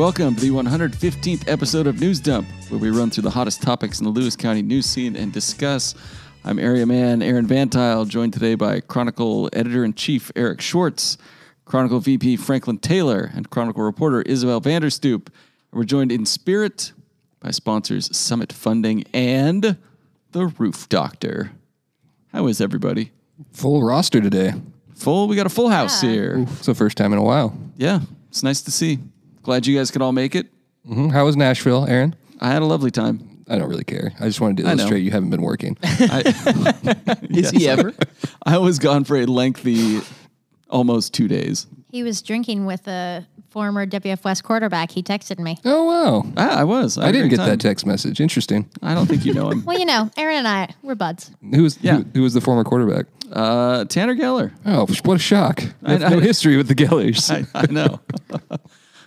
Welcome to the 115th episode of News Dump, where we run through the hottest topics in the Lewis County news scene and discuss. I'm area man Aaron VanTuyl, joined today by Chronicle editor in chief Eric Schwartz, Chronicle VP Franklin Taylor, and Chronicle reporter Isabel Vander Stoep. We're joined in spirit by sponsors Summit Funding and the Roof Doctor. How is everybody? Full roster today. Full? We got a full house Yeah. here. It's the first time in a while. Yeah, it's nice to see. Glad you guys could all make it. hmm How was Nashville, Aaron? I had a lovely time. I don't really care. I just wanted to I know. illustrate you haven't been working. I, Is he ever? I was gone for a lengthy, almost two days. He was drinking with a former WF West quarterback. He texted me. oh wow! Ah, I was. I had a didn't great get time. that text message. Interesting. I don't think you know him. Well, you know, Aaron and I, we're buds. Who was Yeah. who, who was the former quarterback? Uh, Tanner Geller. Oh, what a shock! I I- no history with the Gellers. I, I know.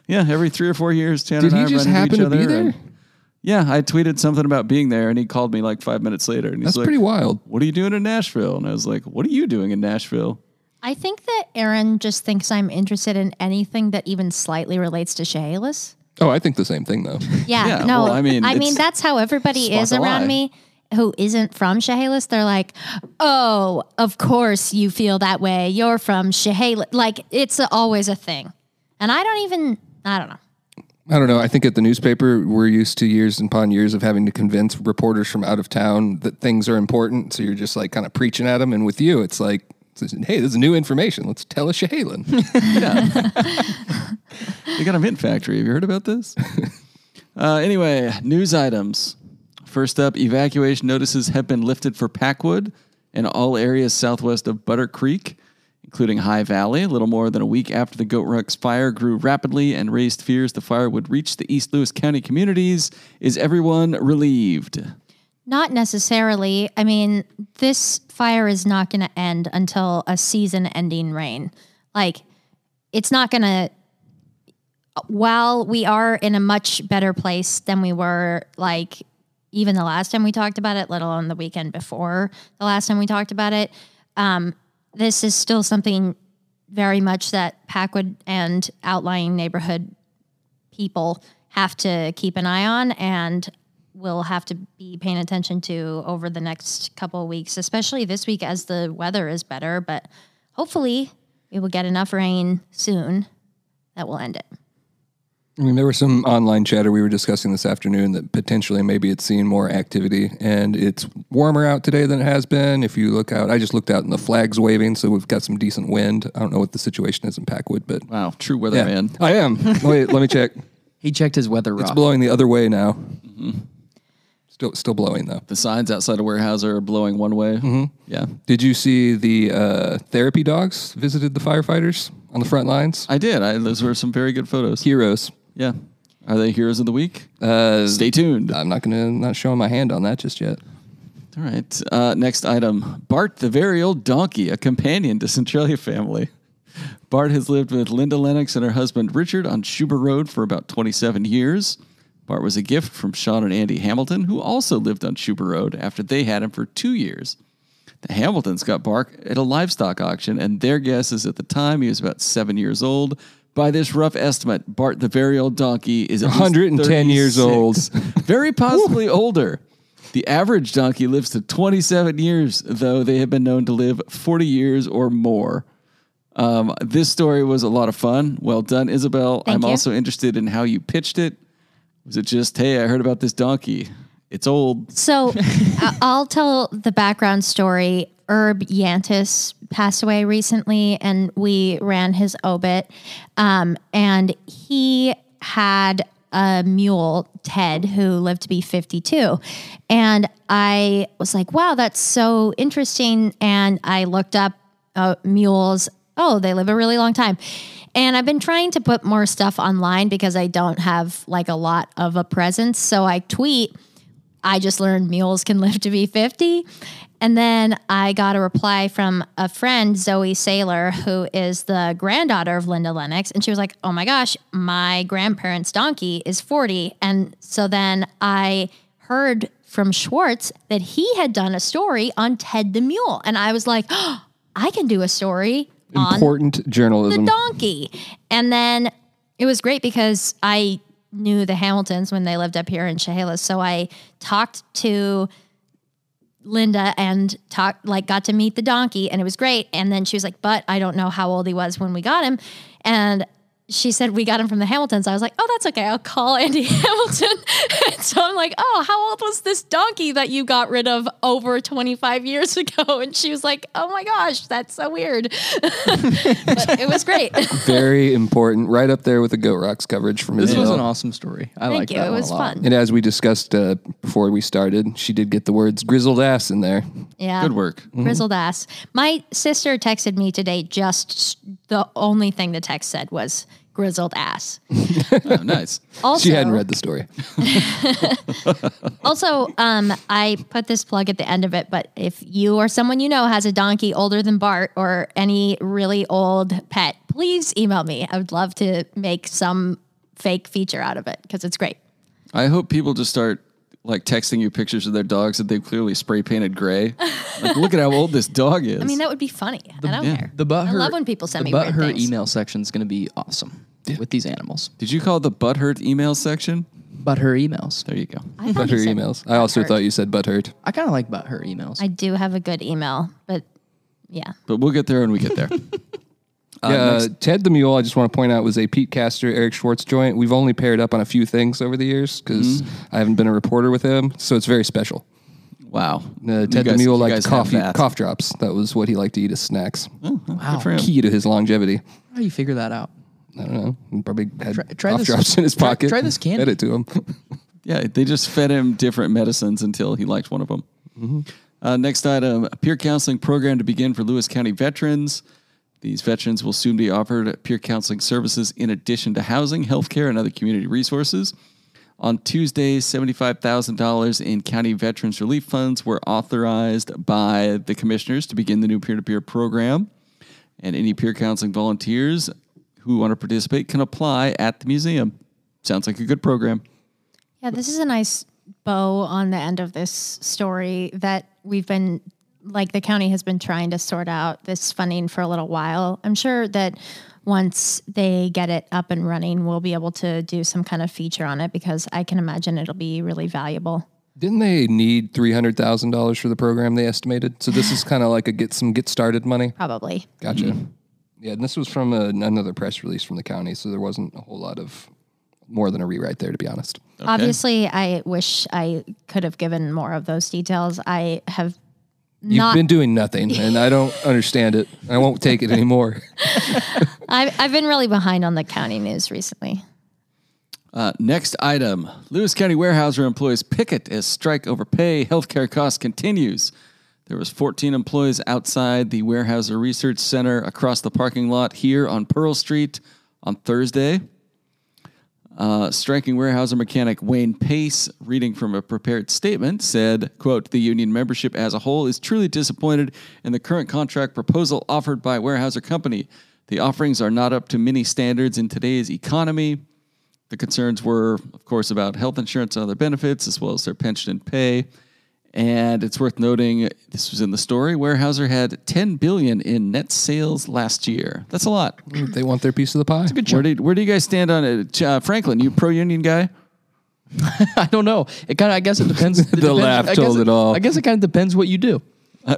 Yeah, every three or four years, Tanner Did and I just run into each to be other. there? and- yeah, I tweeted something about being there, and he called me like five minutes later, and he's That's like, pretty wild. "What are you doing in Nashville?" And I was like, "What are you doing in Nashville?" I think that Aaron just thinks I'm interested in anything that even slightly relates to Chehalis. Oh, I think the same thing though. Yeah, Yeah, no, well, I mean, I mean it's- that's how everybody Spot is the around me who isn't from Chehalis. They're like, "Oh, of course you feel that way. You're from Chehalis." Like it's always a thing, and I don't even. I don't know. I don't know. I think at the newspaper, we're used to years upon years of having to convince reporters from out of town that things are important. So you're just like kind of preaching at them. And with you, it's like, hey, this is new information. Let's tell a Shahalen. They got a mint factory. Have you heard about this? uh, anyway, news items. First up, evacuation notices have been lifted for Packwood and all areas southwest of Butter Creek, including High Valley. A little more than a week after the Goat Rocks fire grew rapidly and raised fears the fire would reach the East Lewis County communities, is everyone relieved? Not necessarily. I mean, this fire is not going to end until a season ending rain. Like, it's not going to. While we are in a much better place than we were, like, even the last time we talked about it, let alone the weekend before the last time we talked about it, um, this is still something very much that Packwood and outlying neighborhood people have to keep an eye on and will have to be paying attention to over the next couple of weeks, especially this week as the weather is better. But hopefully, we will get enough rain soon that will end it. I mean, there was some online chatter we were discussing this afternoon that potentially maybe it's seeing more activity and it's warmer out today than it has been. If you look out, I just looked out and the flag's waving, so we've got some decent wind. I don't know what the situation is in Packwood, but Wow, true yeah, weatherman. I am. Wait, let me check. He checked his weather It's rock. blowing the other way now. Still, still blowing though. The signs outside of Weyerhaeuser are blowing one way. Mm-hmm. Yeah. Did you see the uh, therapy dogs visited the firefighters on the front lines? I did. I, those were some very good photos. Heroes. Yeah. Are they heroes of the week? Uh, Stay tuned. I'm not gonna not showing my hand on that just yet. All right. Uh, next item Bart, the very old donkey, a companion to Centralia family. Bart has lived with Linda Lennox and her husband Richard on Schuber Road for about 27 years. Bart was a gift from Sean and Andy Hamilton, who also lived on Schuber Road after they had him for two years. The Hamiltons got Bart at a livestock auction, and their guess is at the time he was about seven years old. By this rough estimate, Bart, the very old donkey, is 110 years old, very possibly older. The average donkey lives to 27 years, though they have been known to live 40 years or more. Um, this story was a lot of fun. Well done, Isabel. Thank I'm you. also interested in how you pitched it. Was it just, hey, I heard about this donkey? It's old. So I'll tell the background story. Herb Yantis passed away recently, and we ran his obit. Um, and he had a mule, Ted, who lived to be 52. And I was like, wow, that's so interesting. And I looked up uh, mules. Oh, they live a really long time. And I've been trying to put more stuff online because I don't have like a lot of a presence. So I tweet, I just learned mules can live to be 50. And then I got a reply from a friend, Zoe Saylor, who is the granddaughter of Linda Lennox. And she was like, Oh my gosh, my grandparents' donkey is 40. And so then I heard from Schwartz that he had done a story on Ted the Mule. And I was like, oh, I can do a story on Important the journalism. donkey. And then It was great because I knew the Hamiltons when they lived up here in Chehalis. So I talked to Linda and talked like got to meet the donkey and it was great. And then she was like, but I don't know how old he was when we got him. And she said we got him from the Hamiltons. I was like, oh, that's okay. I'll call Andy Hamilton. and so I'm like, oh, how old was this donkey that you got rid of over 25 years ago? And she was like, oh my gosh, that's so weird. but it was great. Very important, right up there with the Goat Rocks coverage from This was an awesome story. I like you. that It one was a lot. fun. And as we discussed uh, before we started, she did get the words grizzled ass in there. Yeah. Good work. Grizzled ass. My sister texted me today. Just the only thing the text said was grizzled ass. Oh, nice. Also, She hadn't read the story. Also, um, I put this plug at the end of it, but if you or someone you know has a donkey older than Bart or any really old pet, please email me. I would love to make some fake feature out of it because it's great. I hope people just start like texting you pictures of their dogs that they've clearly spray painted gray. like, look at how old this dog is. I mean, that would be funny. I don't yeah. care. The butthurt, I love when people send the me weird butthurt things. email section is going to be awesome with these animals. Did you call it the butthurt email section? Butthurt emails. There you go. I thought But her emails. I also butthurt. thought you said butthurt. I kind of like butthurt emails. I do have a good email, but yeah. But we'll get there when we get there. yeah, uh, Ted the Mule, I just want to point out, was a Pete Caster, Eric Schwartz joint. We've only paired up on a few things over the years because I haven't been a reporter with him. So it's very special. wow. Uh, Ted guys- the Mule liked coffee, cough drops. That was what he liked to eat as snacks. wow. Key to his longevity. How do you figure that out? I don't know. He probably had Try- try cough this- drops in his pocket. try this candy. Fed it to him. Yeah, they just fed him different medicines until he liked one of them. Uh, next item a peer counseling program to begin for Lewis County veterans. These veterans will soon be offered peer counseling services in addition to housing, healthcare, and other community resources. On Tuesday, $75,000 in county veterans relief funds were authorized by the commissioners to begin the new peer to peer program. And any peer counseling volunteers who want to participate can apply at the museum. Sounds like a good program. Yeah, this is a nice bow on the end of this story that we've been like the county has been trying to sort out this funding for a little while. I'm sure that once they get it up and running, we'll be able to do some kind of feature on it because I can imagine it'll be really valuable. Didn't they need three hundred thousand dollars for the program they estimated? So this is kind of like a get some get started money. Probably. Gotcha. Yeah, and this was from a, another press release from the county, so there wasn't a whole lot of more than a rewrite there, to be honest. Obviously, I wish I could have given more of those details. I have You've not been doing nothing, and I don't understand it. I won't take it anymore. I've, I've been really behind on the county news recently. Uh, next item Lewis County Weyerhaeuser employees picket as strike over pay, healthcare costs continues. There was 14 employees outside the Weyerhaeuser Research Center across the parking lot here on Pearl Street on Thursday. Uh, striking Weyerhaeuser mechanic Wayne Pace, reading from a prepared statement, said, quote, the union membership as a whole is truly disappointed in the current contract proposal offered by Weyerhaeuser Company. The offerings are not up to many standards in today's economy. The concerns were, of course, about health insurance and other benefits, as well as their pension and pay. And it's worth noting, this was in the story, Weyerhaeuser had 10 billion in net sales last year. That's a lot. they want their piece of the pie. It's a Where do, where do you guys stand on it? Uh, Franklin, you pro union guy? I don't know. It kind of. I guess it depends. it The depends- laugh I guess told it all. I guess it kind of depends what you do.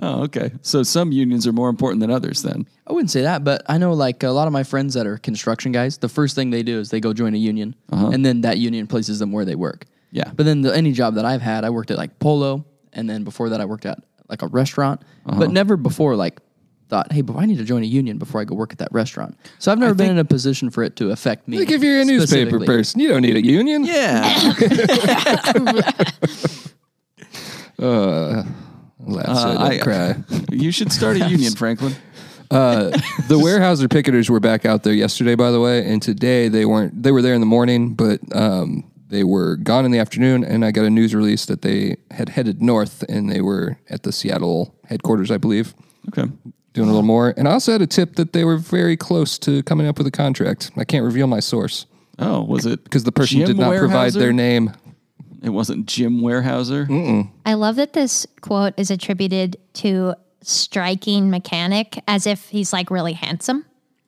Oh, okay. So some unions are more important than others then. I wouldn't say that, but I know like a lot of my friends that are construction guys. The first thing they do is they go join a union, and then that union places them where they work. Yeah. But then the, any job that I've had, I worked at like Polo, and then before that, I worked at like a restaurant, but never before like thought, hey, but I need to join a union before I go work at that restaurant. So I've never been in a position for it to affect me. Like if you're a newspaper person, you don't need a union. Yeah. Laugh so I I- cry. you should start a union, Franklin. Uh, the Weyerhaeuser picketers were back out there yesterday, by the way, and today they weren't. They were there in the morning, but um, they were gone in the afternoon. And I got a news release that they had headed north, and they were at the Seattle headquarters, I believe, Okay. doing a little more. And I also had a tip that they were very close to coming up with a contract. I can't reveal my source Oh, was it? because the person Jim did not provide Weyerhaeuser? their name. It wasn't Jim Weyerhaeuser. I love that this quote is attributed to striking mechanic as if he's like really handsome.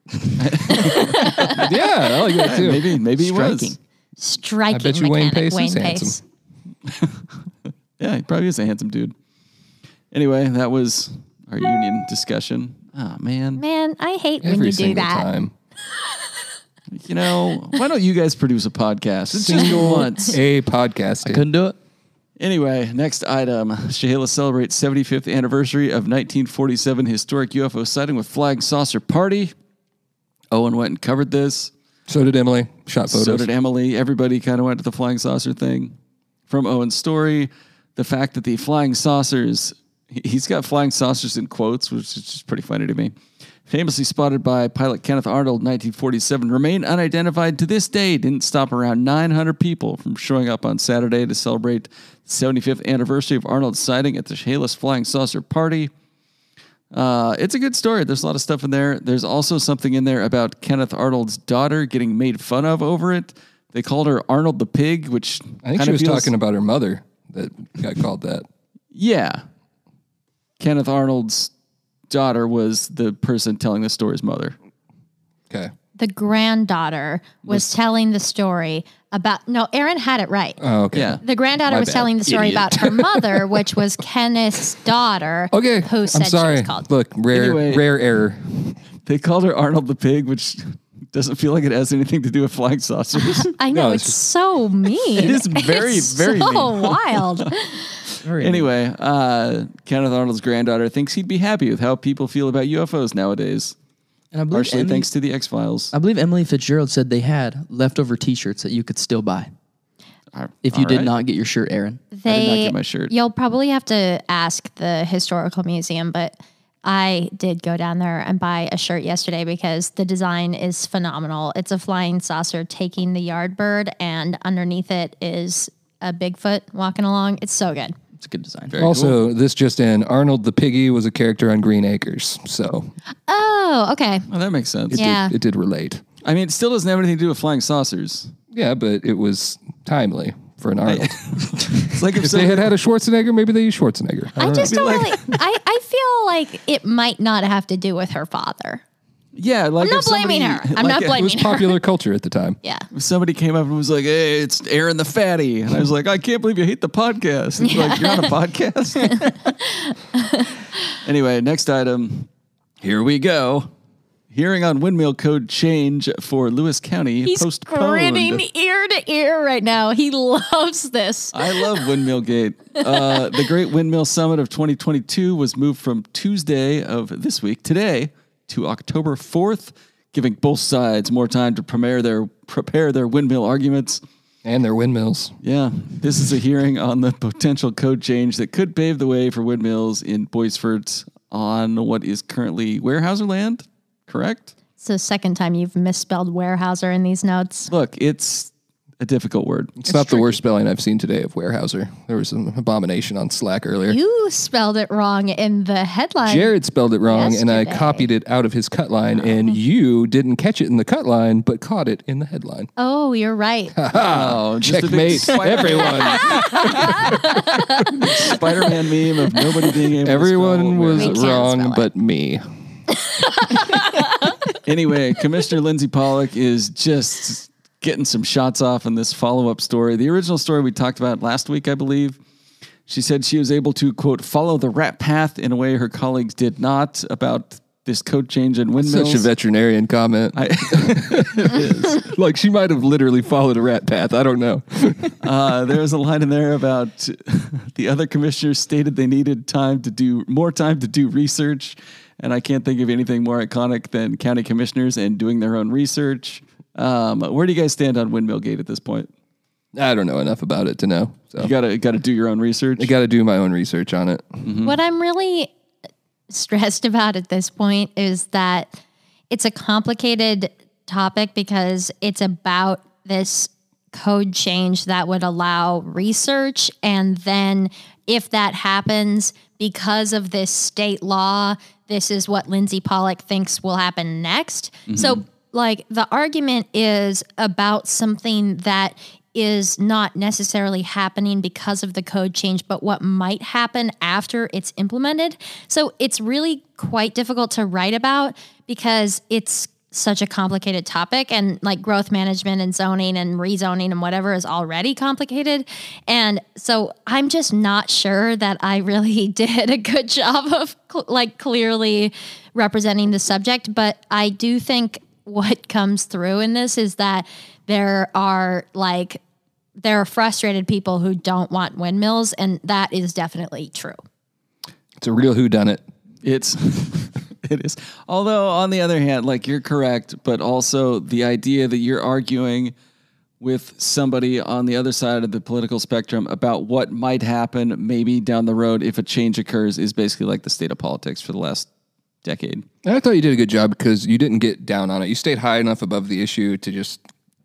yeah, I like that too. maybe maybe he was. Striking. Striking I bet you Wayne mechanic. Pace is Wayne handsome. Yeah, he probably is a handsome dude. Anyway, that was our union discussion. Oh man, Man, I hate when you do that. time. you know why don't you guys produce a podcast? It's just once. A podcast. I Couldn't do it. Anyway, next item. Chehalis celebrates 75th anniversary of 1947 historic UFO sighting with flying saucer party. Owen went and covered this. So did Emily. Shot photos. So did Emily. Everybody kind of went to the flying saucer thing. From Owen's story, the fact that the flying saucers, he- he's got flying saucers in quotes, which is just pretty funny to me. Famously spotted by pilot Kenneth Arnold in 1947, remain unidentified to this day. Didn't stop around 900 people from showing up on Saturday to celebrate the 75th anniversary of Arnold's sighting at the Chehalis Flying Saucer Party. Uh, it's a good story. There's a lot of stuff in there. There's also something in there about Kenneth Arnold's daughter getting made fun of over it. They called her Arnold the Pig, which I think kind she was feels- talking about her mother that got called that. Yeah, Kenneth Arnold's daughter was the person telling the story's mother. Okay. The granddaughter was telling the story about. No, Aaron had it right. Oh, okay. Yeah. the granddaughter My was bad. telling the story Idiot. about her mother, which was Kenneth's daughter. Okay. Who said I'm sorry. she was called? Look, rare, Anyway. rare error. They called her Arnold the Pig, which doesn't feel like it has anything to do with flying saucers. I know No, it's, it's just- so mean. It is very, very so mean. wild. anyway, uh, Kenneth Arnold's granddaughter thinks he'd be happy with how people feel about UFOs nowadays. And I believe Partially Emily, thanks to the X Files. I believe Emily Fitzgerald said they had leftover T-shirts that you could still buy if you did not get your shirt, Aaron. They, did not get my shirt. You'll probably have to ask the historical museum, but I did go down there and buy a shirt yesterday because the design is phenomenal. It's a flying saucer taking the yard bird, and underneath it is a Bigfoot walking along. It's so good. It's a good design. Also, this just in Arnold the Piggy was a character on Green Acres. So Oh, okay. Oh, that makes sense. it, Yeah. did, it did relate. I mean, it still doesn't have anything to do with flying saucers. Yeah, but it was timely for an Arnold. It's like if, if they had had a Schwarzenegger, maybe they use Schwarzenegger. I just know. don't really. I, I feel like it might not have to do with her father. Yeah, like I'm not if somebody- blaming her. I'm like not if- It was blaming her. popular culture at the time. Yeah. if somebody came up and was like, "Hey, it's Aaron the Fatty," and I was like, "I can't believe you hate the podcast." And he's like, "You're on a podcast." anyway, next item. Here we go. Hearing on windmill code change for Lewis County He's postponed. grinning ear to ear right now. He loves this. I love Windmill Gate. Uh, the Great Windmill Summit of 2022 was moved from Tuesday of this week, today, to October 4th, giving both sides more time to prepare their prepare their windmill arguments. And their windmills. Yeah, this is a hearing on the potential code change that could pave the way for windmills in Boisfort on what is currently Weyerhaeuser land. Correct? It's the second time you've misspelled Weyerhaeuser in these notes. Look, it's a difficult word. It's, not the worst spelling I've seen today of Weyerhaeuser. There was an abomination on Slack earlier. You spelled it wrong in the headline. Jared spelled it wrong, and I copied it out of his cut line, and oh. you didn't catch it in the cut line, but caught it in the headline. Oh, you're right. Oh, just Checkmate, everyone. Spider-Man meme of nobody being able to Everyone was We can't spell wrong, but me. Anyway, Commissioner Lindsey Pollock is just getting some shots off in this follow up story. The original story we talked about last week, I believe. She said she was able to, quote, follow the rat path in a way her colleagues did not about this code change in windmills. Such a veterinarian comment. I, like she might have literally followed a rat path. I don't know. uh, there was a line in there about the other commissioners stated they needed time to do more time to do research. And I can't think of anything more iconic than county commissioners and doing their own research. Um, where do you guys stand on Windmill Gate at this point? I don't know enough about it to know. So You gotta gotta do your own research. I got to do my own research on it. What I'm really stressed about at this point is that it's a complicated topic because it's about this code change that would allow research. And then if that happens because of this state law, this is what Lindsey Pollock thinks will happen next. So, like, the argument is about something that is not necessarily happening because of the code change, but what might happen after it's implemented. So it's really quite difficult to write about because it's such a complicated topic and like growth management and zoning and rezoning and whatever is already complicated. And so I'm just not sure that I really did a good job of cl- like clearly representing the subject, but I do think what comes through in this is that there are like there are frustrated people who don't want windmills and that is definitely true. It's a real whodunit. It's it is. Although on the other hand, like you're correct, but also the idea that you're arguing with somebody on the other side of the political spectrum about what might happen maybe down the road if a change occurs is basically like the state of politics for the last decade. And I thought you did a good job because you didn't get down on it. You stayed high enough above the issue to just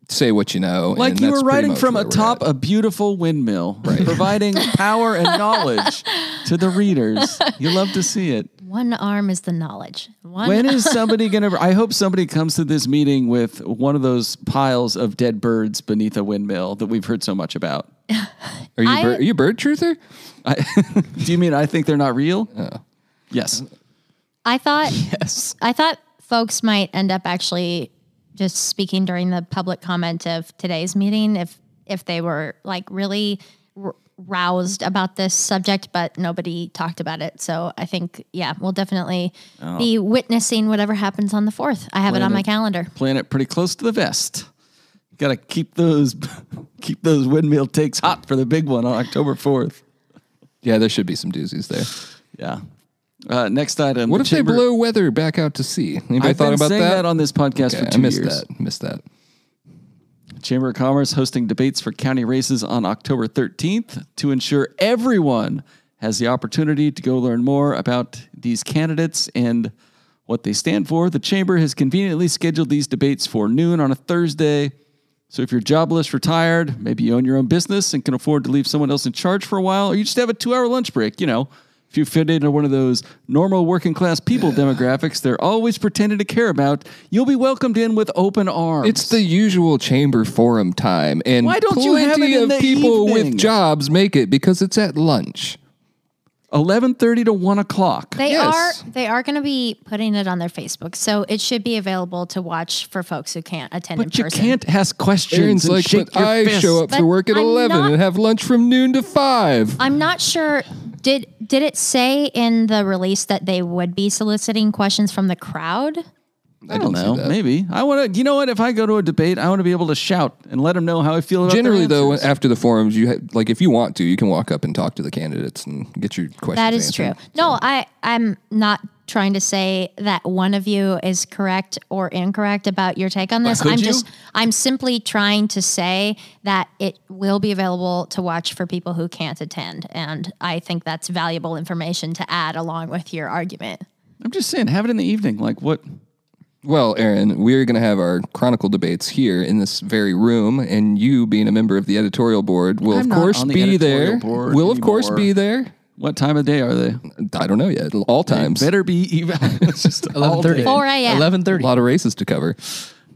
say what you know. Like and you were pretty writing from atop at. a beautiful windmill, providing power and knowledge to the readers. You love to see it. One arm is the knowledge. One When is somebody going to? I hope somebody comes to this meeting with one of those piles of dead birds beneath a windmill that we've heard so much about. Are you, I- bird, are you a bird truther? I, do you mean I think they're not real? Oh. Yes. I thought Yes. I thought folks might end up actually just speaking during the public comment of today's meeting if if they were like really r- roused about this subject, but nobody talked about it. So I think yeah, we'll definitely oh. be witnessing whatever happens on the fourth. I have it on my calendar. Plan it pretty close to the vest. Got to keep those keep those windmill takes hot for the big one on October fourth. Yeah, there should be some doozies there. Yeah. Uh, next item. What the if chamber- they blow weather back out to sea? Anybody I've thought been about saying that? that? on this podcast Okay, for I two missed years. that. Missed that. Chamber of Commerce hosting debates for county races on October 13th to ensure everyone has the opportunity to go learn more about these candidates and what they stand for. The Chamber has conveniently scheduled these debates for noon on a Thursday. So if you're jobless, retired, maybe you own your own business and can afford to leave someone else in charge for a while, or you just have a two hour lunch break, you know. If you fit into one of those normal working class people demographics they're always pretending to care about, you'll be welcomed in with open arms. It's the usual chamber forum time, and Why don't you have plenty it in of the people evening? with jobs make it because it's at lunch. Eleven thirty to one o'clock. They Yes. are they are going to be putting it on their Facebook, so it should be available to watch for folks who can't attend in but you person. can't ask questions. Aaron's and like, shake but your I fist. show up But for work at I'm eleven not- and have lunch from noon to five. I'm not sure. Did did it say in the release that they would be soliciting questions from the crowd? I don't didn't know. Maybe I want to. You know what? If I go to a debate, I want to be able to shout and let them know how I feel about. Generally, their though, after the forums, you ha- like if you want to, you can walk up and talk to the candidates and get your questions. That is answered. true. No, I I'm not trying to say that one of you is correct or incorrect about your take on this. could I'm you? just I'm simply trying to say that it will be available to watch for people who can't attend and I think that's valuable information to add along with your argument. I'm just saying, have it in the evening. Like what? Well, Aaron, we're going to have our Chronicle debates here in this very room, and you, being a member of the editorial board, will I'm of course the be there. board Will of course be there. What time of day are they? I don't know yet. All times. Better be even. it's just 11:30. 4 a.m. Eleven A lot of races to cover.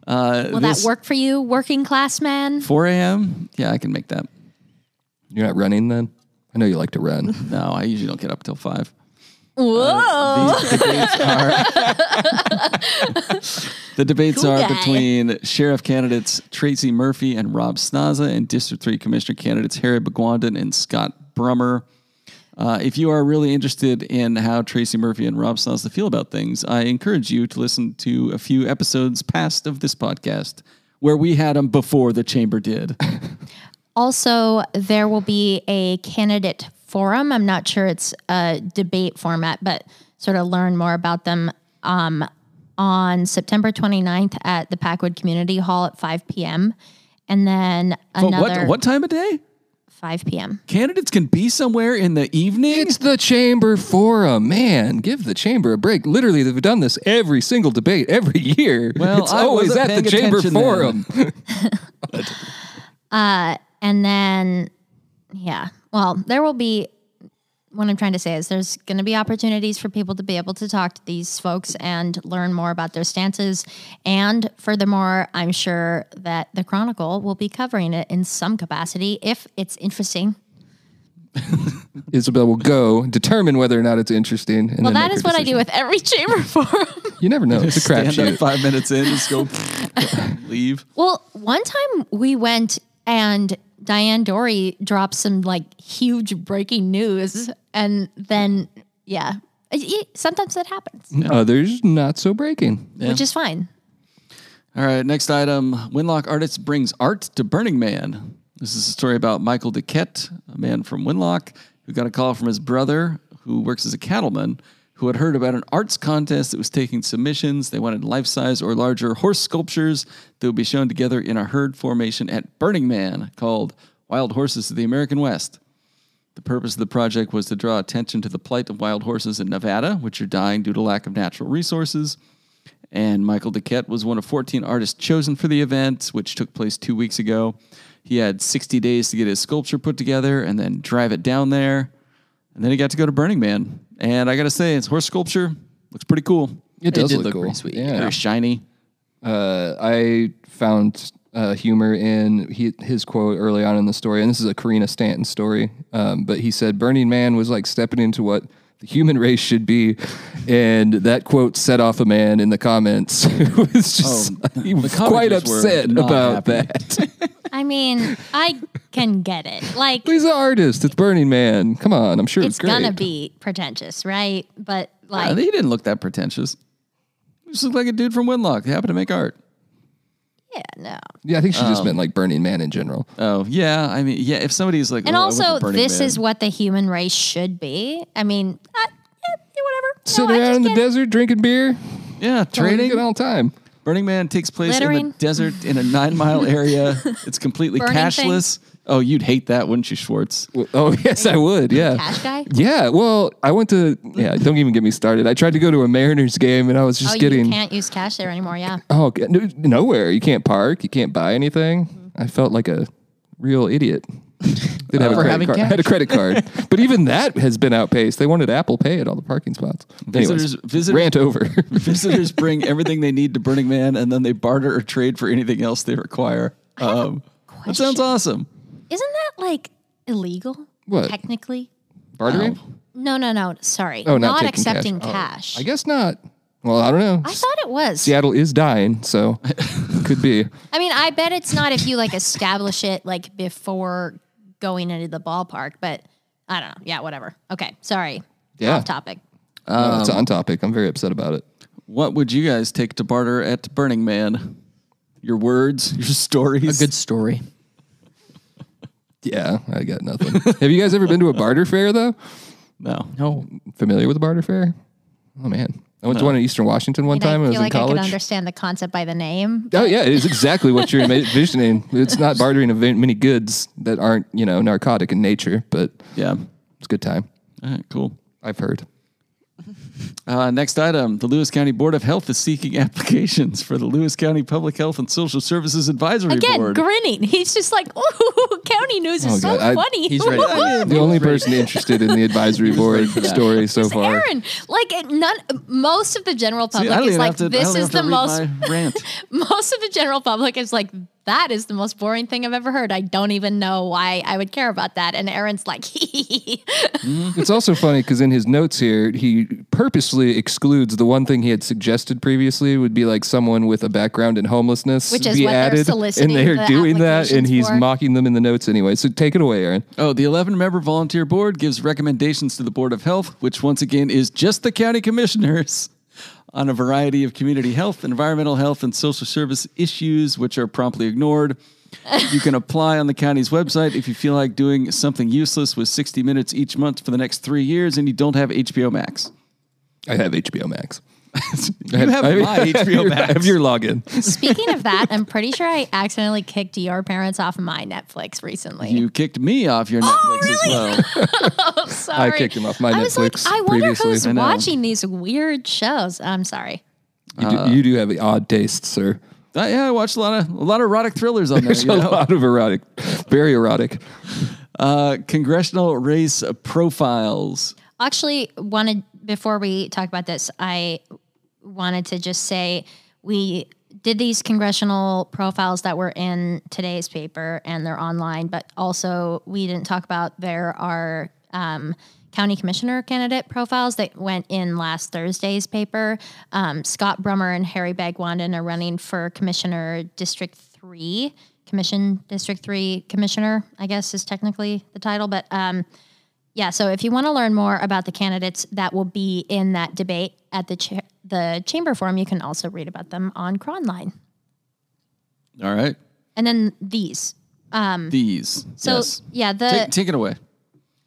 Uh, Will this- that work for you, working class man? 4 a.m. Yeah, I can make that. You're not running then? I know you like to run. No, I usually don't get up till five. Whoa. These debates are the debates Cool are between sheriff candidates Tracy Murphy and Rob Snaza and District Three Commissioner candidates Harry Bhagwandin and Scott Brummer. Uh, if you are really interested in how Tracy Murphy and Rob Snaza feel about things, I encourage you to listen to a few episodes past of this podcast where we had them before the chamber did. Also, there will be a candidate forum. I'm not sure it's a debate format, but sort of learn more about them um, on September 29th at the Packwood Community Hall at 5 p.m. And then But another what what time of day? 5 p.m. Candidates can be somewhere in the evening. It's the Chamber Forum. Man, give the Chamber a break. Literally, they've done this every single debate every year. Well, it's I always wasn't at the Chamber attention then. Forum. And then, yeah, well, there will be. What I'm trying to say is there's going to be opportunities for people to be able to talk to these folks and learn more about their stances. And furthermore, I'm sure that the Chronicle will be covering it in some capacity if it's interesting. Isabel will go determine whether or not it's interesting. And Well, then that make is her what I do with every chamber forum. You never know. It's a Stand up crapshoot. five minutes in, just go leave. well, one time we went and Diane Dory drops some like huge breaking news, and then yeah, It- it- sometimes that happens, Others not so breaking. which is fine. All right, next item. Winlock artist brings art to Burning Man. This is a story about Michael Duquette, a man from Winlock, who got a call from his brother, who works as a cattleman, who had heard about an arts contest that was taking submissions. They wanted life size or larger horse sculptures that would be shown together in a herd formation at Burning Man called Wild Horses of the American West. The purpose of the project was to draw attention to the plight of wild horses in Nevada, which are dying due to lack of natural resources. And Michael Duquette was one of 14 artists chosen for the event, which took place two weeks ago. He had 60 days to get his sculpture put together and then drive it down there. And then he got to go to Burning Man. And I got to say, his horse sculpture looks pretty cool. It does did look, look cool. pretty sweet. Yeah. Very shiny. Uh, I found uh, humor in he, his quote early on in the story, and this is a Karina Stanton story. Um, but he said, "Burning Man was like stepping into what the human race should be," and that quote set off a man in the comments who was oh, just Oh, he was quite upset about happy. that. I mean, I can get it. Like He's an artist. It's Burning Man. Come on, I'm sure it's, it's great. gonna be pretentious, right? But like, he didn't look that pretentious. He just looked like a dude from Winlock. He happened to make art. Yeah, no. Yeah, I think she just Um, meant like Burning Man in general. Oh, yeah. I mean, yeah, if somebody's like, And "Oh, I went to also, Burning this Man." is what the human race should be. I mean, uh, yeah, yeah, whatever. Sitting I around just in the get it. desert drinking beer, Yeah, trading trading. all the time. Burning Man takes place in Littering. the desert in a nine mile area. It's completely Burning cashless. Oh, you'd hate that, wouldn't you, Schwartz? Well, Oh yes, I would. Yeah. Cash guy? Yeah. Well, I went to. Yeah. Don't even get me started. I tried to go to a Mariners game, and I was just Oh, getting. you can't use cash there anymore. Yeah. Oh, g- no- nowhere. You can't park. You can't buy anything. Mm-hmm. I felt like a real idiot. Didn't have a credit having card. I had a credit card, but even that has been outpaced. They wanted Apple Pay at all the parking spots. Anyways, Visitors- visitors- rant over. Visitors bring everything they need to Burning Man, and then they barter or trade for anything else they require. Um, that sounds awesome. Isn't that like illegal? What? Technically? Bartering? No, no, no. Sorry. Oh, not, taking accepting oh, cash. Oh. I guess not. Well, I don't know. I thought it was. Seattle is dying, so could be. I mean, I bet it's not if you like establish it like before going into the ballpark, but I don't know. Yeah, whatever. Okay. Sorry. Yeah. Off topic. No, um, it's on topic. I'm very upset about it. What would you guys take to barter at Burning Man? Your words, your stories. A good story. Yeah, I got nothing. Have you guys ever been to a barter fair though? no. No. Familiar with a barter fair? Oh man, I went to one in Eastern Washington one And time. I I, was feel in like I could college. understand the concept by the name. oh yeah, it is exactly what you're envisioning. It's not bartering of many goods that aren't you know narcotic in nature, but Yeah. it's a good time. All right, cool. I've heard. Uh, next item The Lewis County Board of Health is seeking applications for the Lewis County Public Health and Social Services Advisory Board. Again, Board. grinning. He's just like, ooh, county news is Oh, so God, I- funny. He's ready. I mean, The only person interested in the advisory board story so far. Aaron, like it- none, most of the general See, public I don't is even like, have to, I this don't is have to the read most. my rant. Most of the general public is like, that is the most boring thing I've ever heard. I don't even know why I would care about that. And Aaron's like, mm-hmm. It's also funny because in his notes here, he purposely excludes the one thing he had suggested previously would be like someone with a background in homelessness Which is be what they're added, and they're the doing that, and he's for. mocking them in the notes anyway. So take it away, Aaron. Oh, the 11 member volunteer board gives recommendations to the Board of Health, which once again is just the county commissioners on a variety of community health, environmental health, and social service issues, which are promptly ignored. you can apply on the county's website if you feel like doing something useless with 60 minutes each month for the next three years and you don't have HBO Max. I have HBO Max. You have my HBO your- I Max. have your login. speaking of that, I'm pretty sure I accidentally kicked your parents off my Netflix recently. You kicked me off your Netflix as well. oh, sorry. I kicked him off my I was like, Netflix I wonder previously. who's I watching these weird shows. I'm sorry. You do, you do have odd tastes, sir. Uh, yeah, I watched a lot of a lot of erotic thrillers on there. There's You a know? lot of erotic, very erotic. Uh, congressional race profiles. Actually, wanted before we talk about this, I wanted to just say we did these congressional profiles that were in today's paper and they're online, but also we didn't talk about there are um, county commissioner candidate profiles that went in last Thursday's paper. Um, Scott Brummer and Harry Bhagwandin are running for Commissioner District 3. Commission District 3 Commissioner, I guess is technically the title. But um, yeah, so if you want to learn more about the candidates that will be in that debate at the, cha- the Chamber Forum, you can also read about them on Chronline. All right. And then these. Um, These. So yes. yeah, the Take, take it away.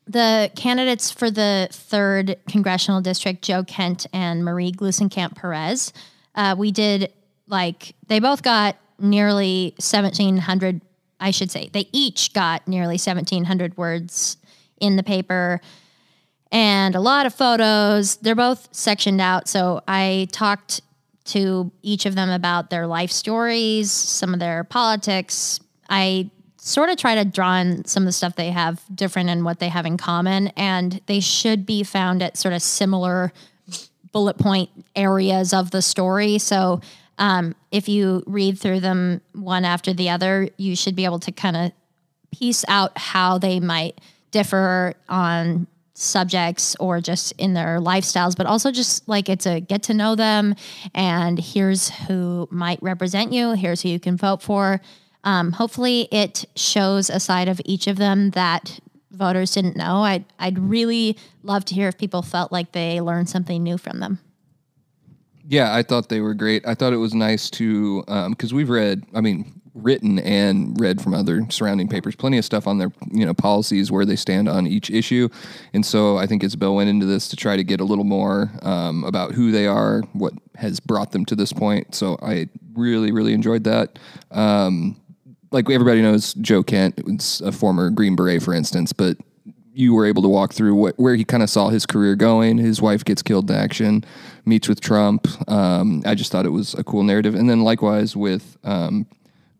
the candidates for the third congressional district, Joe Kent and Marie Gluesenkamp Perez, uh, we did like they both got nearly seventeen hundred. I should say they each got nearly seventeen hundred words in the paper and a lot of photos. They're both sectioned out. So I talked to each of them about their life stories, some of their politics. I sort of try to draw in some of the stuff they have different and what they have in common. And they should be found at sort of similar bullet point areas of the story. So um, if you read through them one after the other, you should be able to kind of piece out how they might differ on subjects or just in their lifestyles, but also just like it's a get to know them and here's who might represent you, here's who you can vote for. Um, hopefully, it shows a side of each of them that voters didn't know. I'd, I'd really love to hear if people felt like they learned something new from them. Yeah, I thought they were great. I thought it was nice to because we've read, I mean, written and read from other surrounding papers, plenty of stuff on their you know policies where they stand on each issue, and so I think Isabel went into this to try to get a little more um, about who they are, what has brought them to this point. So I really, really enjoyed that. Um, like everybody knows, Joe Kent was a former Green Beret, for instance, but you were able to walk through what, where he kind of saw his career going. His wife gets killed in action, meets with Trump. Um, I just thought it was a cool narrative. And then likewise with um,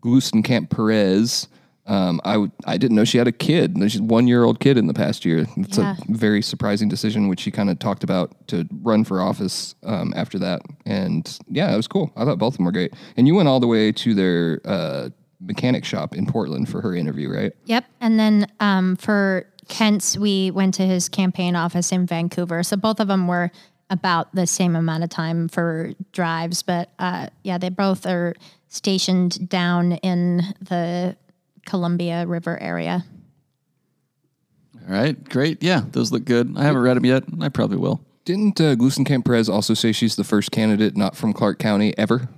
Gluesenkamp Perez, um, I w- I didn't know she had a kid. She's one year old kid in the past year. It's Yeah. a very surprising decision, which she kind of talked about to run for office um, after that. And yeah, it was cool. I thought both of them were great. And you went all the way to their uh, mechanic shop in Portland for her interview, right? Yep. And then um, for Kent's, we went to his campaign office in Vancouver. So both of them were about the same amount of time for drives. But uh, yeah, they both are stationed down in the Columbia River area. All right. Great. Yeah. Those look good. I haven't read them yet. I probably will. Didn't uh, Gluesenkamp Perez also say she's the first candidate not from Clark County ever?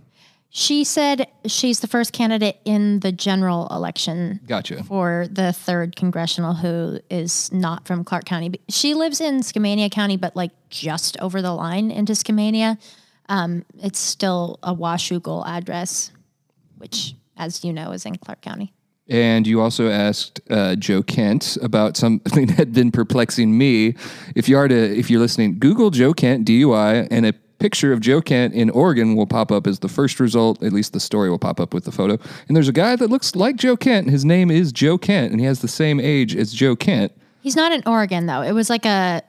She said she's the first candidate in the general election Gotcha. for the third congressional who is not from Clark County. She lives in Skamania County, but like just over the line into Skamania. Um, it's still a Washougal address, which, as you know, is in Clark County. And you also asked uh, Joe Kent about something that had been perplexing me. If you are to, if you're listening, Google Joe Kent DUI, and a picture of Joe Kent in Oregon will pop up as the first result. At least the story will pop up with the photo. And there's a guy that looks like Joe Kent. His name is Joe Kent, and he has the same age as Joe Kent. He's not in Oregon though. It was like a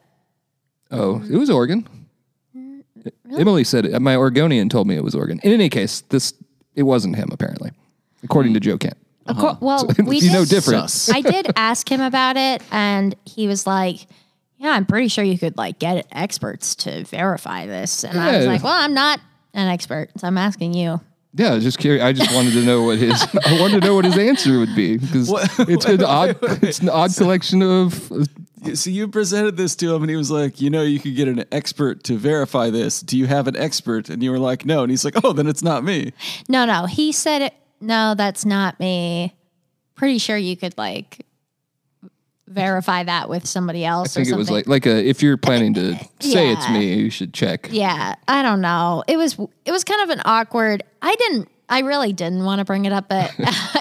Oh, it was Oregon. Emily said it. My Oregonian told me it was Oregon. In any case, this it wasn't him apparently, according to hmm. Joe Kent. Of cour- uh-huh. well, we you know did- different. Sus. I did ask him about it, and he was like, "Yeah, I'm pretty sure you could like get experts to verify this." And I was Yeah. like, "Well, I'm not an expert, so I'm asking you." Yeah, I was just curious. I just wanted to know what his. I wanted to know what his answer would be because it's an odd. It's an odd collection of. Uh, So you presented this to him, and he was like, "You know, you could get an expert to verify this. Do you have an expert?" And you were like, "No." And he's like, "Oh, then it's not me." No, no, he said it. No, that's not me. Pretty sure you could like verify that with somebody else. I else. think or it was something. like like a. If you're planning to say it's me, you should check. Yeah, I don't know. It was it was kind of an awkward. I didn't. I really didn't want to bring it up, but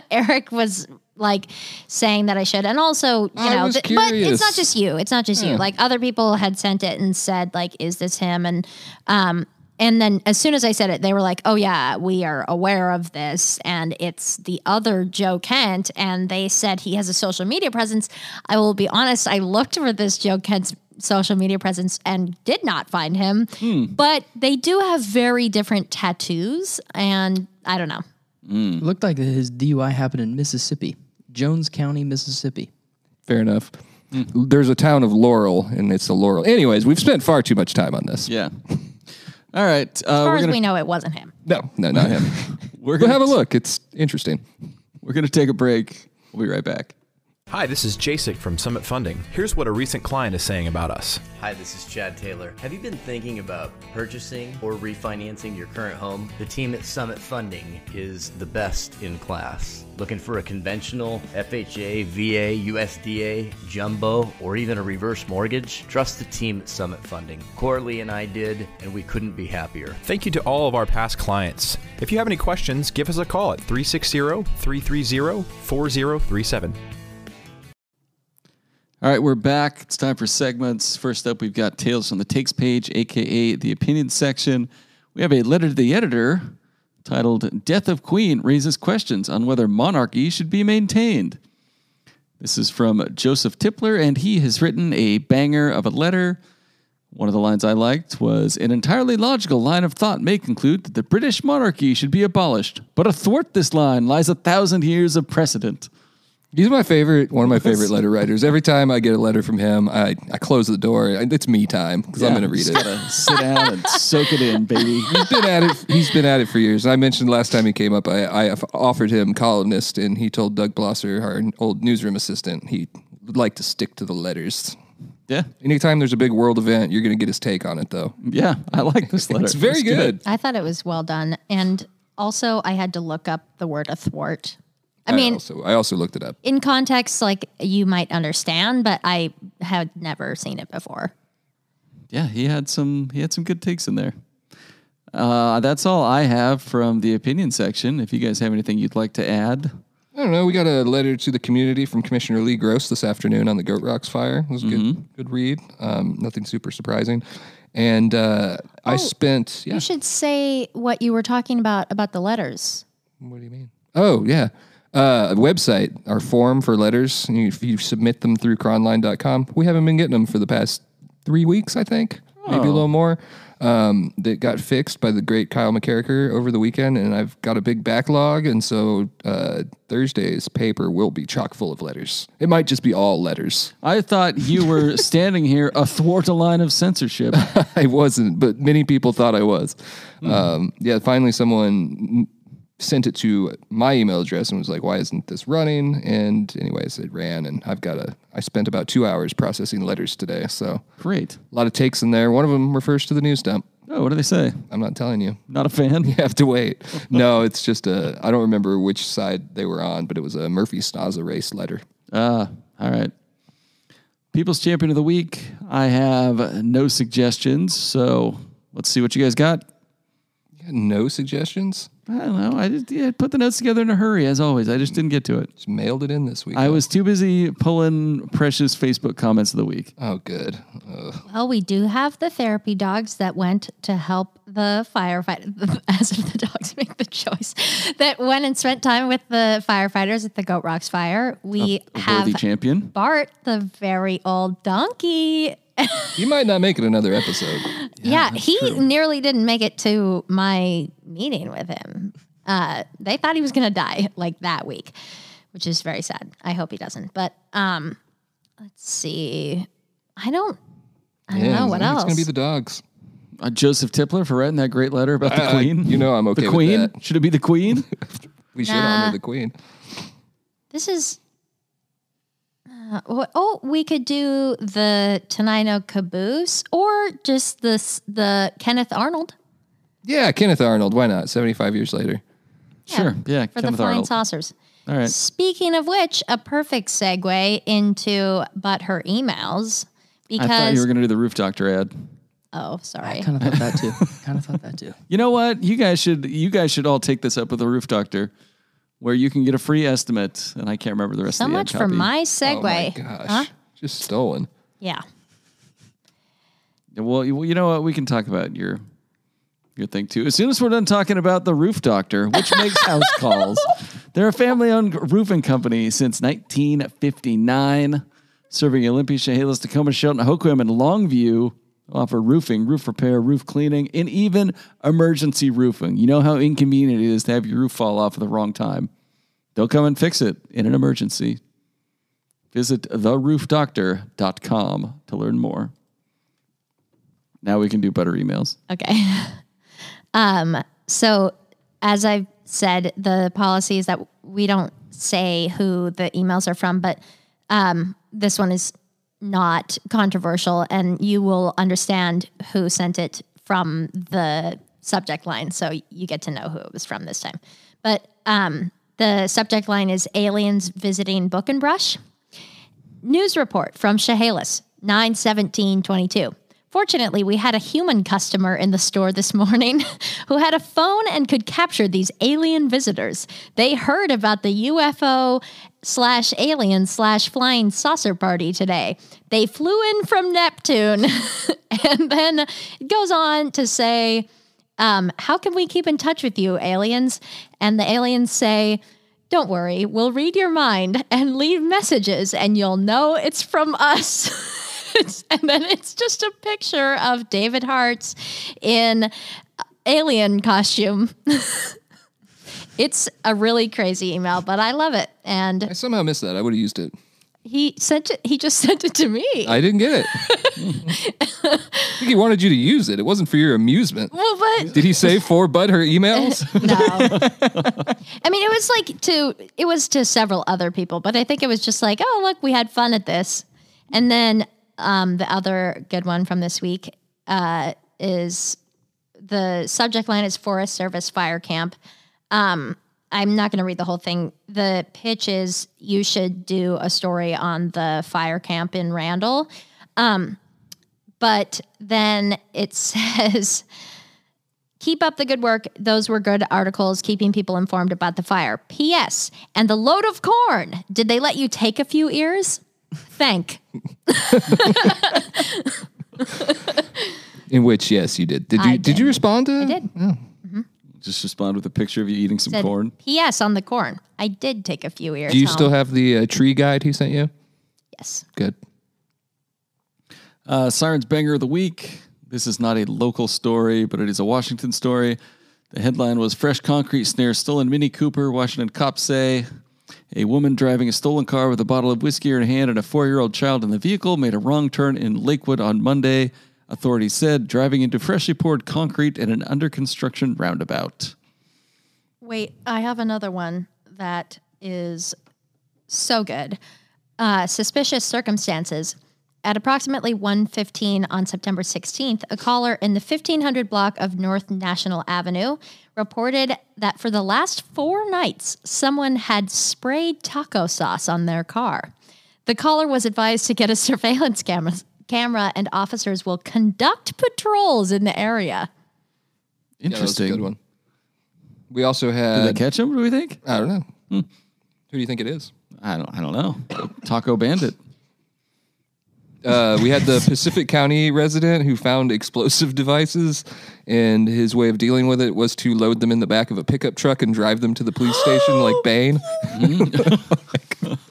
Eric was like saying that I should, and also you I know, th- but it's not just you. It's not just you. Like other people had sent it and said like, "Is this him?" And um, and then as soon as I said it, they were like, "Oh yeah, we are aware of this, and it's the other Joe Kent." And they said he has a social media presence. I will be honest. I looked for this Joe Kent's social media presence and did not find him. But they do have very different tattoos, and I don't know. It looked like his DUI happened in Mississippi, Jones County, Mississippi. Fair enough. There's a town of Laurel, and it's a Laurel. Anyways, we've spent far too much time on this. Yeah. All right. Uh, As far we're as gonna we know, it wasn't him. No, no, not him. we're gonna have a look. It's interesting. we're gonna take a break. We'll be right back. Hi, this is Jasek from Summit Funding. Here's what a recent client is saying about us. Hi, this is Chad Taylor. Have you been thinking about purchasing or refinancing your current home? The team at Summit Funding is the best in class. Looking for a conventional FHA, VA, USDA, jumbo, or even a reverse mortgage? Trust the team at Summit Funding. Coralie and I did, and we couldn't be happier. Thank you to all of our past clients. If you have any questions, give us a call at 360 330 4037. All right, we're back. It's time for segments. First up, we've got Tales from the Takes page, aka the opinion section. We have a letter to the editor titled Death of Queen raises questions on whether monarchy should be maintained. This is from Joseph Tipler, and he has written a banger of a letter. One of the lines I liked was An entirely logical line of thought may conclude that the British monarchy should be abolished, but athwart this line lies a thousand years of precedent. He's my favorite, one of my favorite letter writers. Every time I get a letter from him, I, I close the door. It's me time because I'm Yeah, going to read just it. gotta Sit down and soak it in, baby. He's been at it. He's been at it for years. I mentioned last time he came up, I, I offered him columnist, and he told Doug Blosser, our old newsroom assistant, he would like to stick to the letters. Yeah, Anytime there's a big world event, you're going to get his take on it, though. yeah. I like this letter. It's very It's good. I thought it was well done. And also, I had to look up the word athwart. I mean, also, I also looked it up. in context, like you might understand, but I had never seen it before. Yeah, he had some. He had some good takes in there. Uh, that's all I have from the opinion section. If you guys have anything you'd like to add, I don't know. We got a letter to the community from Commissioner Lee Grose this afternoon on the Goat Rocks fire. It was a good, good read. Um, nothing super surprising. And uh, I spent, yeah. You should say what you were talking about about the letters. What do you mean? Oh, yeah. Uh, website, our form for letters. You, if you submit them through chronline.com, we haven't been getting them for the past three weeks, I think, maybe a little more. Um, that got fixed by the great Kyle McCarricker over the weekend, and I've got a big backlog. And so uh, Thursday's paper will be chock full of letters. It might just be all letters. I thought you were standing here athwart a line of censorship. I wasn't, but many people thought I was. Um, yeah, finally, someone sent it to my email address and was like, "Why isn't this running?" And anyways, it ran, and I've got a. I spent about two hours processing letters today, so Great. a lot of takes in there. One of them refers to the news dump. Oh, what do they say? I'm not telling you. Not a fan. You have to wait. no, it's just a. I don't remember which side they were on, but it was a Murphy Snaza race letter. Ah, all right. People's champion of the week. I have no suggestions, so let's see what you guys got. You got no suggestions. I don't know. I just yeah, put the notes together in a hurry, as always. I just didn't get to it. Just mailed it in this week. I was too busy pulling precious Facebook comments of the week. Oh, good. Ugh. Well, we do have the therapy dogs that went to help the firefighter, as if the dogs make the choice, that went and spent time with the firefighters at the Goat Rocks fire. We A have worthy champion. Bart, the very old donkey. You might not make it another episode. Yeah, he nearly didn't make it to my meeting with him. Uh, they thought he was going to die like that week, which is very sad. I hope he doesn't. But um, let's see. I don't. I don't know what else. It's gonna be the dogs. Uh, Joseph Tipler for writing that great letter about the I- I- Queen. you know I'm okay The with Queen that. should it be the Queen? We should Nah. honor the queen. This is. Uh, wh- oh, we could do the Tenino caboose or just this the Kenneth Arnold Yeah, Kenneth Arnold. Why not? 75 years later. sure. Yeah. for Kenneth the flying Arnold. saucers. All right. Speaking of which, a perfect segue into but her emails because I thought you were going to do the roof doctor ad. oh sorry I Kind of thought that too. kind of thought that too. You know what? You guys should you guys should all take this up with the roof doctor, where you can get a free estimate. And I can't remember the rest so of the much for copy. my segue. Oh my gosh. Huh? Just stolen. Yeah. Well, you, well, you know what? We can talk about your your thing too. As soon as we're done talking about the roof doctor, which makes house calls, they're a family-owned roofing company since 1959, serving Olympia, Chehalis, Tacoma, Shelton, Hoquiam, and Longview. Offer roofing, roof repair, roof cleaning, and even emergency roofing. You know how inconvenient it is to have your roof fall off at the wrong time. They'll come and fix it in an emergency. Visit theroofdoctor.com to learn more. Now we can do better emails. Okay. um, so, as I've said, the policy is that we don't say who the emails are from, but um, this one is not controversial, and you will understand who sent it from the subject line. So, you get to know who it was from this time. But um, the subject line is Aliens Visiting Book and Brush. News report from Chehalis, 91722. Fortunately, we had a human customer in the store this morning who had a phone and could capture these alien visitors. They heard about the UFO slash alien slash flying saucer party today. They flew in from Neptune. and then it goes on to say, um, How can we keep in touch with you, aliens? And the aliens say, don't worry, we'll read your mind and leave messages, and you'll know it's from us. And then it's just a picture of David Hart's in alien costume. it's a really crazy email, but I love it. And I somehow missed that. I would have used it. he sent it. He just sent it to me. I didn't get it. I think he wanted you to use it. It wasn't for your amusement. well, but Did he say for Bud her emails? no. I mean, it was like to it was to several other people, but I think it was just like, oh look, we had fun at this. And then um, the other good one from this week uh, is the subject line is Forest Service Fire Camp. Um, I'm not going to read the whole thing. The pitch is you should do a story on the fire camp in Randle. Um, but then it says, Keep up the good work. Those were good articles keeping people informed about the fire. P.S. And the load of corn. Did they let you take a few ears? Thank. In which, yes, you did. Did you? I Did. you respond to? I did. Just respond with a picture of you eating some Said, corn. P.S. on the corn. I did take a few ears. Do you home. still have the uh, tree guide he sent you? Yes. Good. Uh, Sirens Banger of the Week. This is not a local story, but it is a Washington story. The headline was Fresh Concrete Snares Stolen Mini Cooper. Washington cops say a woman driving a stolen car with a bottle of whiskey in her hand and a four year old child in the vehicle made a wrong turn in Lakewood on Monday. Authorities said driving into freshly poured concrete at an under construction roundabout. Wait, I have another one that is so good. Uh, suspicious circumstances. At approximately 1:15 on September 16th, a caller in the 1500 block of North National Avenue reported that for the last 4 nights someone had sprayed taco sauce on their car. The caller was advised to get a surveillance camera, camera and officers will conduct patrols in the area. Yeah, that was a Interesting. good one. We also had. Did they catch him? Do we think? I don't know. Who do you think it is? I don't. I don't know. Taco Bandit. Uh, we had the Pacific County resident who found explosive devices, and his way of dealing with it was to load them in the back of a pickup truck and drive them to the police station like Bane.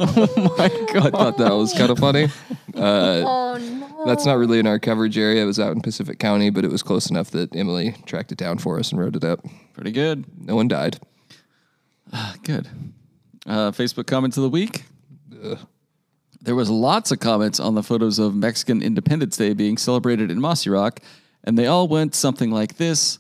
Oh my god! I thought that was kind of funny. Oh no. That's not really in our coverage area. It was out in Pacific County, but it was close enough that Emily tracked it down for us and wrote it up. Pretty good. No one died. Good. Uh, Facebook comments of the week. There was lots of comments on the photos of Mexican Independence Day being celebrated in Mossyrock, and they all went something like this.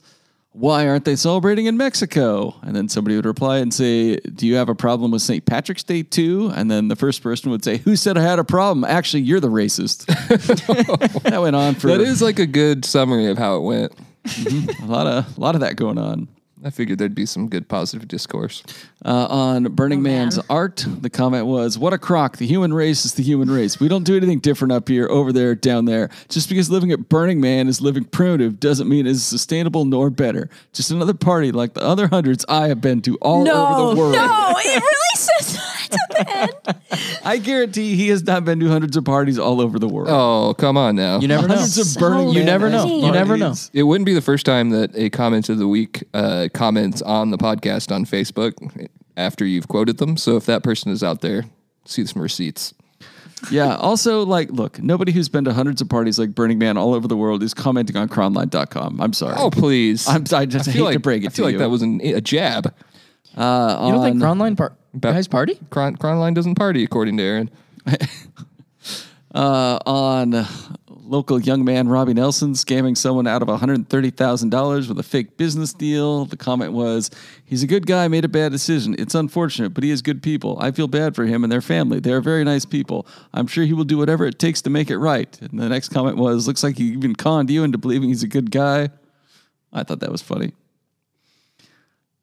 Why aren't they celebrating in Mexico? And then somebody would reply and say, Do you have a problem with St. Patrick's Day too? And then the first person would say, Who said I had a problem? Actually, you're the racist. that went on for That is like a good summary of how it went. Mm-hmm. a lot of a lot of that going on. I figured there'd be some good positive discourse. Uh, on Burning man. Man's art, the comment was, What a crock. The human race is the human race. We don't do anything different up here, over there, down there. Just because living at Burning Man is living primitive doesn't mean it's sustainable nor better. Just another party like the other hundreds I have been to all over the world. No, it really says that at the end. I guarantee he has not been to hundreds of parties all over the world. Oh, come on now. You never know. Hundreds of So Burning You never know. parties. You never know. It wouldn't be the first time that a comment of the week uh, comments on the podcast on Facebook after you've quoted them. So if that person is out there, see some receipts. Yeah. Also, like, look, nobody who's been to hundreds of parties like Burning Man all over the world is commenting on chronline.com. I'm sorry. Oh, please. I'm, I just I hate feel like, to break it I feel to like you. that was an, a jab. Uh, You don't think on- Chronline par- guys party? Cron- Chronline doesn't party, according to Aaron. Uh, on local young man Robbie Nelson scamming someone out of $130,000 with a fake business deal. The comment was, He's a good guy, made a bad decision. It's unfortunate, but he has good people. I feel bad for him and their family. They are very nice people. I'm sure he will do whatever it takes to make it right. And the next comment was, Looks like he even conned you into believing he's a good guy. I thought that was funny.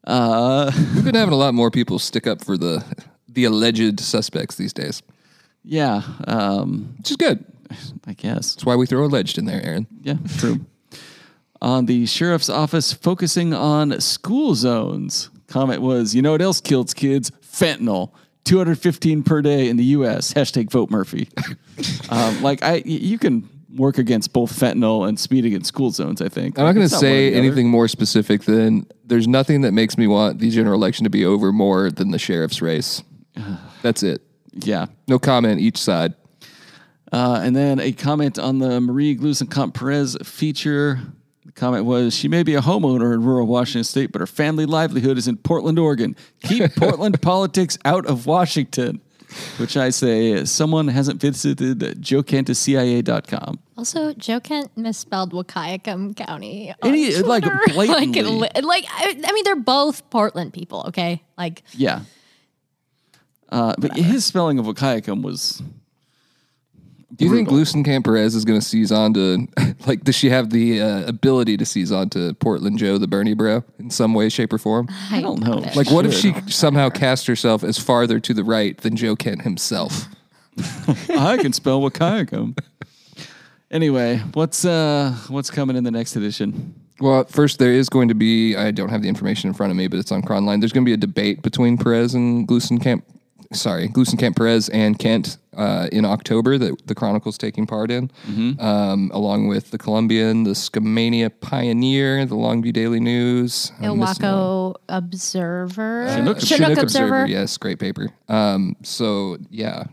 Uh, We've been having a lot more people stick up for the the alleged suspects these days, yeah, um, which is good. I guess. That's why we throw alleged in there, Aaron. Yeah, true. on the sheriff's office focusing on school zones. Comment was, you know what else kills kids? Fentanyl. 215 per day in the U.S. Hashtag vote Murphy. um, like I, y- you can work against both fentanyl and speeding in school zones. I think. I'm not going to say anything more specific than there's nothing that makes me want the general election to be over more than the sheriff's race. That's it. Yeah. No comment each side. Uh, and then a comment on the Marie Gluesenkamp Perez feature. The comment was, she may be a homeowner in rural Washington state, but her family livelihood is in Portland, Oregon. Keep Portland politics out of Washington. Which I say, someone hasn't visited joecantacia.com. Also, Joe Kent misspelled Wahkiakum County. on Any- like, blatantly. like, like I, I mean, they're both Portland people. Okay, like Yeah. Uh, but his spelling of Wahkiakum was Do you think Brutal. Gluesenkamp Perez is going to seize on to, like, does she have the uh, ability to seize on to Portland Joe, the Bernie bro, in some way, shape, or form? I don't know. Like, what if she somehow cast herself as farther to the right than Joe Kent himself? I can spell Wahkiakum. Anyway, what's uh what's coming in the next edition? Well, first, there is going to be, I don't have the information in front of me, but it's on Chronline. There's going to be a debate between Perez and Gluesenkamp, sorry, Gluesenkamp Perez and Kent uh, in October that the Chronicle's taking part in, um, along with the Columbian, the Skamania Pioneer, the Longview Daily News. I'm missing one. Ilwaco Observer. Chinook- Chinook Observer. Yes, great paper. Um, so yeah,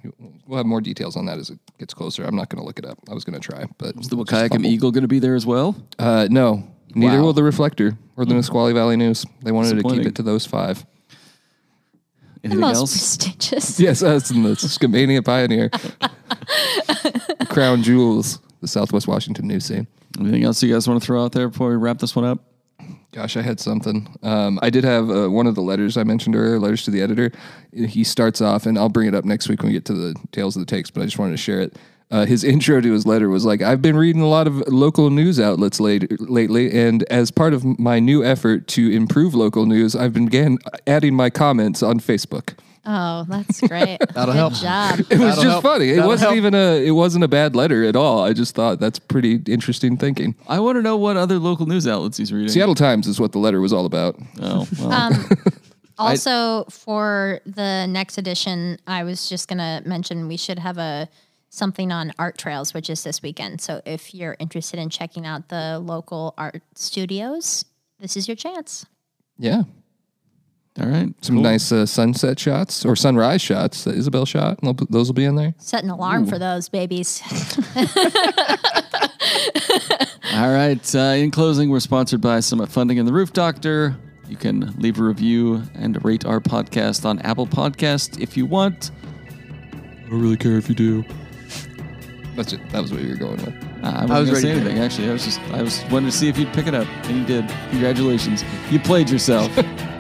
we'll have more details on that as it gets closer. I'm not going to look it up. I was going to try, but Is the Wahkiakum Eagle going to be there as well? uh, no, neither Wow. will the Reflector or the Nisqually Valley News. They wanted to keep it to those five. The Anything most else? prestigious. Yes, us and the Skamania Pioneer, Crown Jewels, the Southwest Washington news scene. Anything else you guys want to throw out there before we wrap this one up? Gosh, I had something. Um, I did have uh, one of the letters I mentioned earlier, letters to the editor. He starts off, and I'll bring it up next week when we get to the tales of the takes, but I just wanted to share it. Uh, his intro to his letter was like, I've been reading a lot of local news outlets late, lately, and as part of my new effort to improve local news, I've been began adding my comments on Facebook. Oh, that's great. That'll Good help. job. It was That'll just help. funny. It That'll wasn't help. even a it wasn't a bad letter at all. I just thought that's pretty interesting thinking. I want to know what other local news outlets he's reading. Seattle Times is what the letter was all about. Oh, well. Um, also, for the next edition, I was just gonna mention we should have a something on art trails, which is this weekend. So if you're interested in checking out the local art studios, this is your chance. Yeah. all right. Some nice uh, sunset shots or sunrise shots that Isabel shot. Those will be in there. Set an alarm for those babies. All right. Uh, in closing, we're sponsored by Summit Funding and the Roof Doctor. You can leave a review and rate our podcast on Apple Podcast if you want. I don't really care if you do. That's it. That was what you were going with. Uh, I wasn't I was going to say ready. anything, actually. I was just, I was wanted to see if you'd pick it up, and you did. Congratulations. You played yourself.